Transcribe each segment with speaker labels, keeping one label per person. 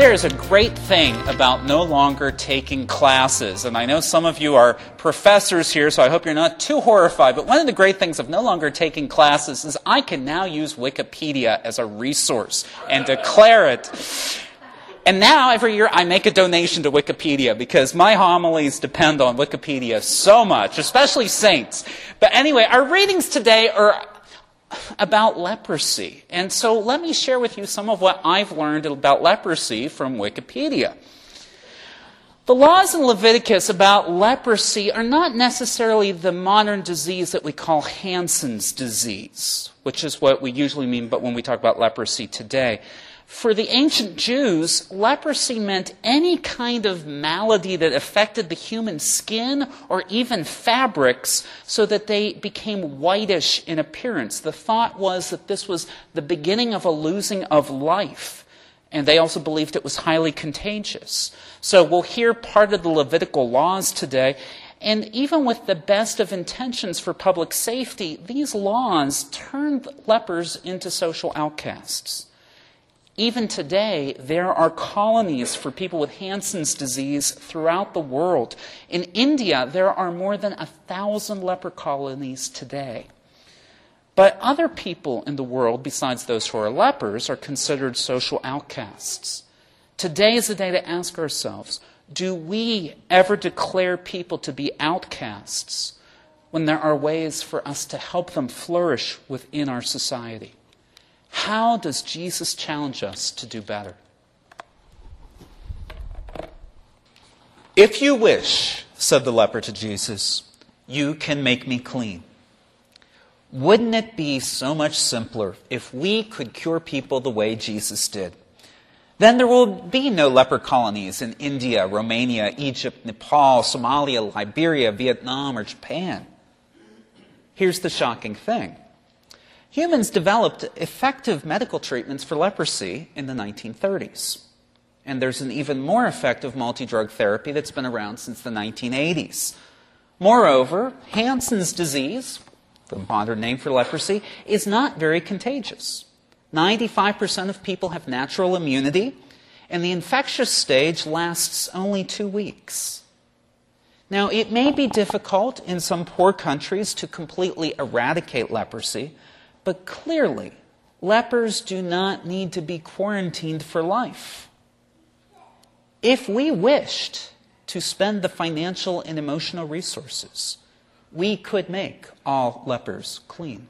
Speaker 1: There is a great thing about no longer taking classes. And I know some of you are professors here, so I hope you're not too horrified. But one of the great things of no longer taking classes is I can now use Wikipedia as a resource and declare it. And now every year I make a donation to Wikipedia because my homilies depend on Wikipedia so much, especially saints. But anyway, our readings today are about leprosy. And so let me share with you some of what I've learned about leprosy from Wikipedia. The laws in Leviticus about leprosy are not necessarily the modern disease that we call Hansen's disease, which is what we usually mean but when we talk about leprosy today. For the ancient Jews, leprosy meant any kind of malady that affected the human skin or even fabrics so that they became whitish in appearance. The thought was that this was the beginning of a losing of life. And they also believed it was highly contagious. So we'll hear part of the Levitical laws today. And even with the best of intentions for public safety, these laws turned lepers into social outcasts. Even today, there are colonies for people with Hansen's disease throughout the world. In India, there are more than a thousand leper colonies today. But other people in the world, besides those who are lepers, are considered social outcasts. Today is the day to ask ourselves do we ever declare people to be outcasts when there are ways for us to help them flourish within our society? How does Jesus challenge us to do better? If you wish, said the leper to Jesus, you can make me clean. Wouldn't it be so much simpler if we could cure people the way Jesus did? Then there will be no leper colonies in India, Romania, Egypt, Nepal, Somalia, Liberia, Vietnam, or Japan. Here's the shocking thing Humans developed effective medical treatments for leprosy in the 1930s. And there's an even more effective multi drug therapy that's been around since the 1980s. Moreover, Hansen's disease, the modern name for leprosy, is not very contagious. 95% of people have natural immunity, and the infectious stage lasts only two weeks. Now, it may be difficult in some poor countries to completely eradicate leprosy, but clearly, lepers do not need to be quarantined for life. If we wished to spend the financial and emotional resources, we could make all lepers clean.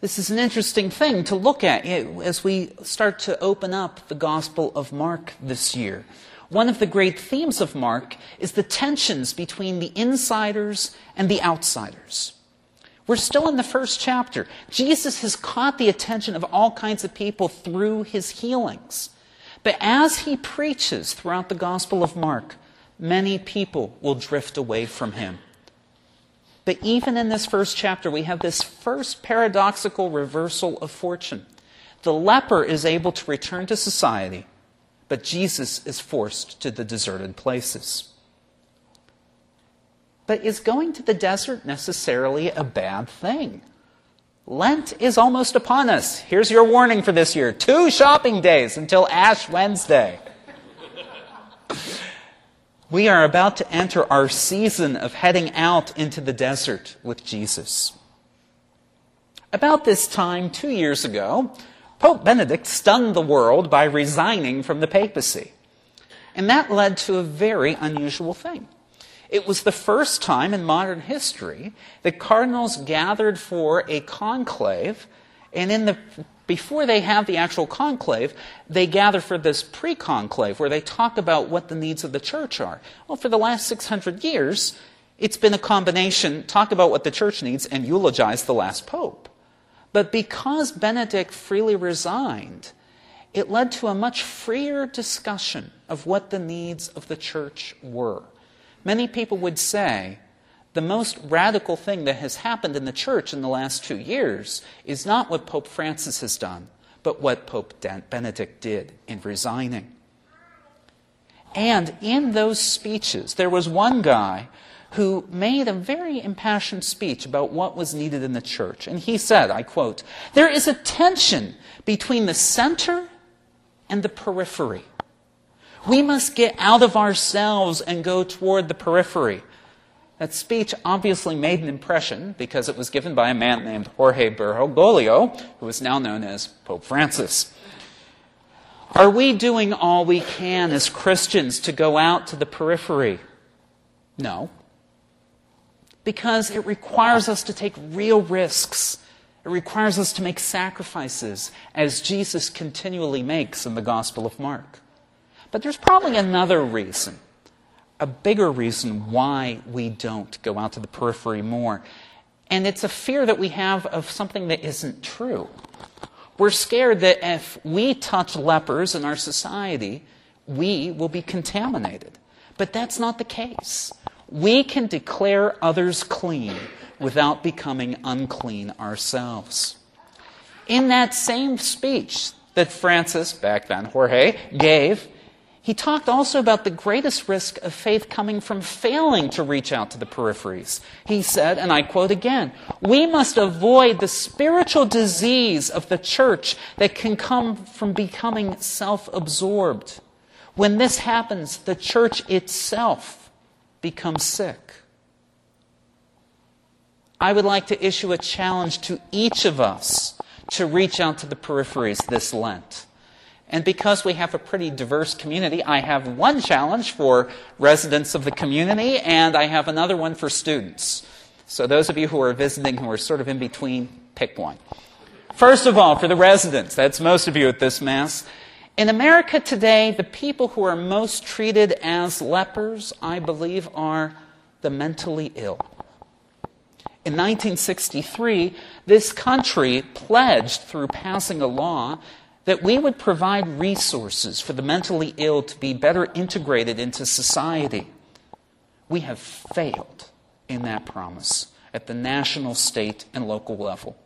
Speaker 1: This is an interesting thing to look at as we start to open up the Gospel of Mark this year. One of the great themes of Mark is the tensions between the insiders and the outsiders. We're still in the first chapter. Jesus has caught the attention of all kinds of people through his healings. But as he preaches throughout the Gospel of Mark, many people will drift away from him. But even in this first chapter, we have this first paradoxical reversal of fortune. The leper is able to return to society but Jesus is forced to the deserted places. But is going to the desert necessarily a bad thing? Lent is almost upon us. Here's your warning for this year two shopping days until Ash Wednesday. we are about to enter our season of heading out into the desert with Jesus. About this time, two years ago, Pope Benedict stunned the world by resigning from the papacy. And that led to a very unusual thing. It was the first time in modern history that cardinals gathered for a conclave, and in the before they have the actual conclave, they gather for this pre conclave where they talk about what the needs of the church are. Well, for the last 600 years, it's been a combination talk about what the church needs and eulogize the last pope. But because Benedict freely resigned, it led to a much freer discussion of what the needs of the church were. Many people would say the most radical thing that has happened in the church in the last two years is not what Pope Francis has done, but what Pope Benedict did in resigning. And in those speeches, there was one guy who made a very impassioned speech about what was needed in the church. And he said, I quote, There is a tension between the center and the periphery. We must get out of ourselves and go toward the periphery. That speech obviously made an impression because it was given by a man named Jorge Bergoglio, who is now known as Pope Francis. Are we doing all we can as Christians to go out to the periphery? No. Because it requires us to take real risks. It requires us to make sacrifices, as Jesus continually makes in the Gospel of Mark. But there's probably another reason, a bigger reason why we don't go out to the periphery more. And it's a fear that we have of something that isn't true. We're scared that if we touch lepers in our society, we will be contaminated. But that's not the case. We can declare others clean without becoming unclean ourselves. In that same speech that Francis, back then Jorge, gave, he talked also about the greatest risk of faith coming from failing to reach out to the peripheries. He said, and I quote again, we must avoid the spiritual disease of the church that can come from becoming self absorbed. When this happens, the church itself becomes sick. I would like to issue a challenge to each of us to reach out to the peripheries this Lent. And because we have a pretty diverse community, I have one challenge for residents of the community, and I have another one for students. So, those of you who are visiting who are sort of in between, pick one. First of all, for the residents, that's most of you at this Mass. In America today, the people who are most treated as lepers, I believe, are the mentally ill. In 1963, this country pledged through passing a law that we would provide resources for the mentally ill to be better integrated into society. We have failed in that promise at the national, state, and local level.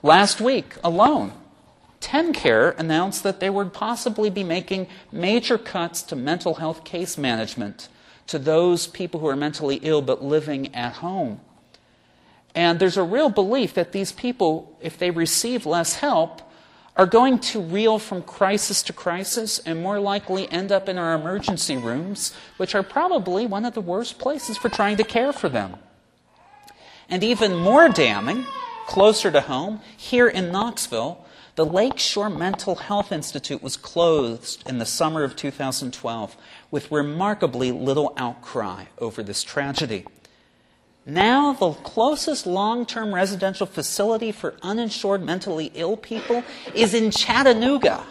Speaker 1: Last week alone, TennCare announced that they would possibly be making major cuts to mental health case management to those people who are mentally ill but living at home. And there's a real belief that these people, if they receive less help, are going to reel from crisis to crisis and more likely end up in our emergency rooms, which are probably one of the worst places for trying to care for them. And even more damning, closer to home, here in Knoxville, the Lakeshore Mental Health Institute was closed in the summer of 2012 with remarkably little outcry over this tragedy. Now, the closest long term residential facility for uninsured mentally ill people is in Chattanooga.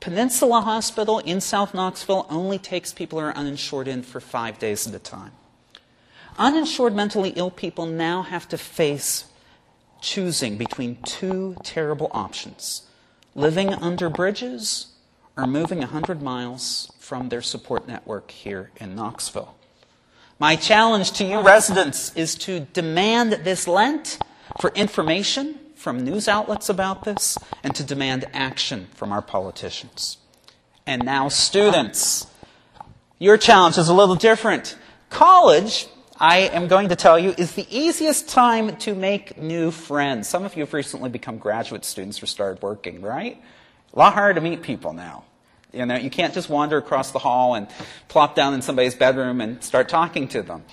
Speaker 1: Peninsula Hospital in South Knoxville only takes people who are uninsured in for five days at a time. Uninsured mentally ill people now have to face choosing between two terrible options living under bridges or moving 100 miles from their support network here in Knoxville. My challenge to you residents is to demand this Lent for information from news outlets about this and to demand action from our politicians. And now, students, your challenge is a little different. College, I am going to tell you, is the easiest time to make new friends. Some of you have recently become graduate students or started working, right? A lot harder to meet people now. You know, you can't just wander across the hall and plop down in somebody's bedroom and start talking to them.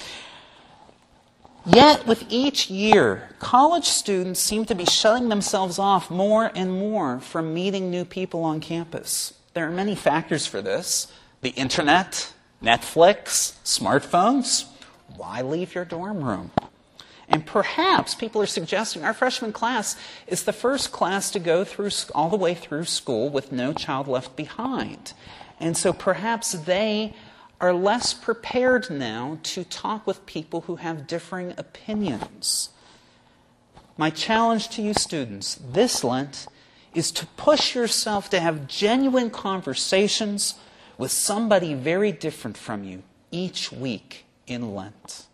Speaker 1: Yet, with each year, college students seem to be shutting themselves off more and more from meeting new people on campus. There are many factors for this the internet, Netflix, smartphones. Why leave your dorm room? And perhaps people are suggesting our freshman class is the first class to go through all the way through school with no child left behind. And so perhaps they are less prepared now to talk with people who have differing opinions. My challenge to you students this Lent is to push yourself to have genuine conversations with somebody very different from you each week in Lent.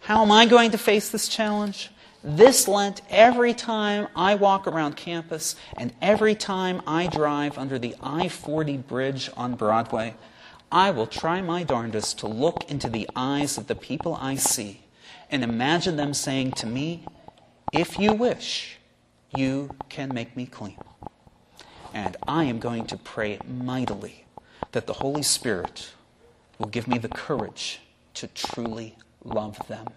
Speaker 1: How am I going to face this challenge? This Lent, every time I walk around campus and every time I drive under the I 40 bridge on Broadway, I will try my darndest to look into the eyes of the people I see and imagine them saying to me, If you wish, you can make me clean. And I am going to pray mightily that the Holy Spirit will give me the courage to truly love them.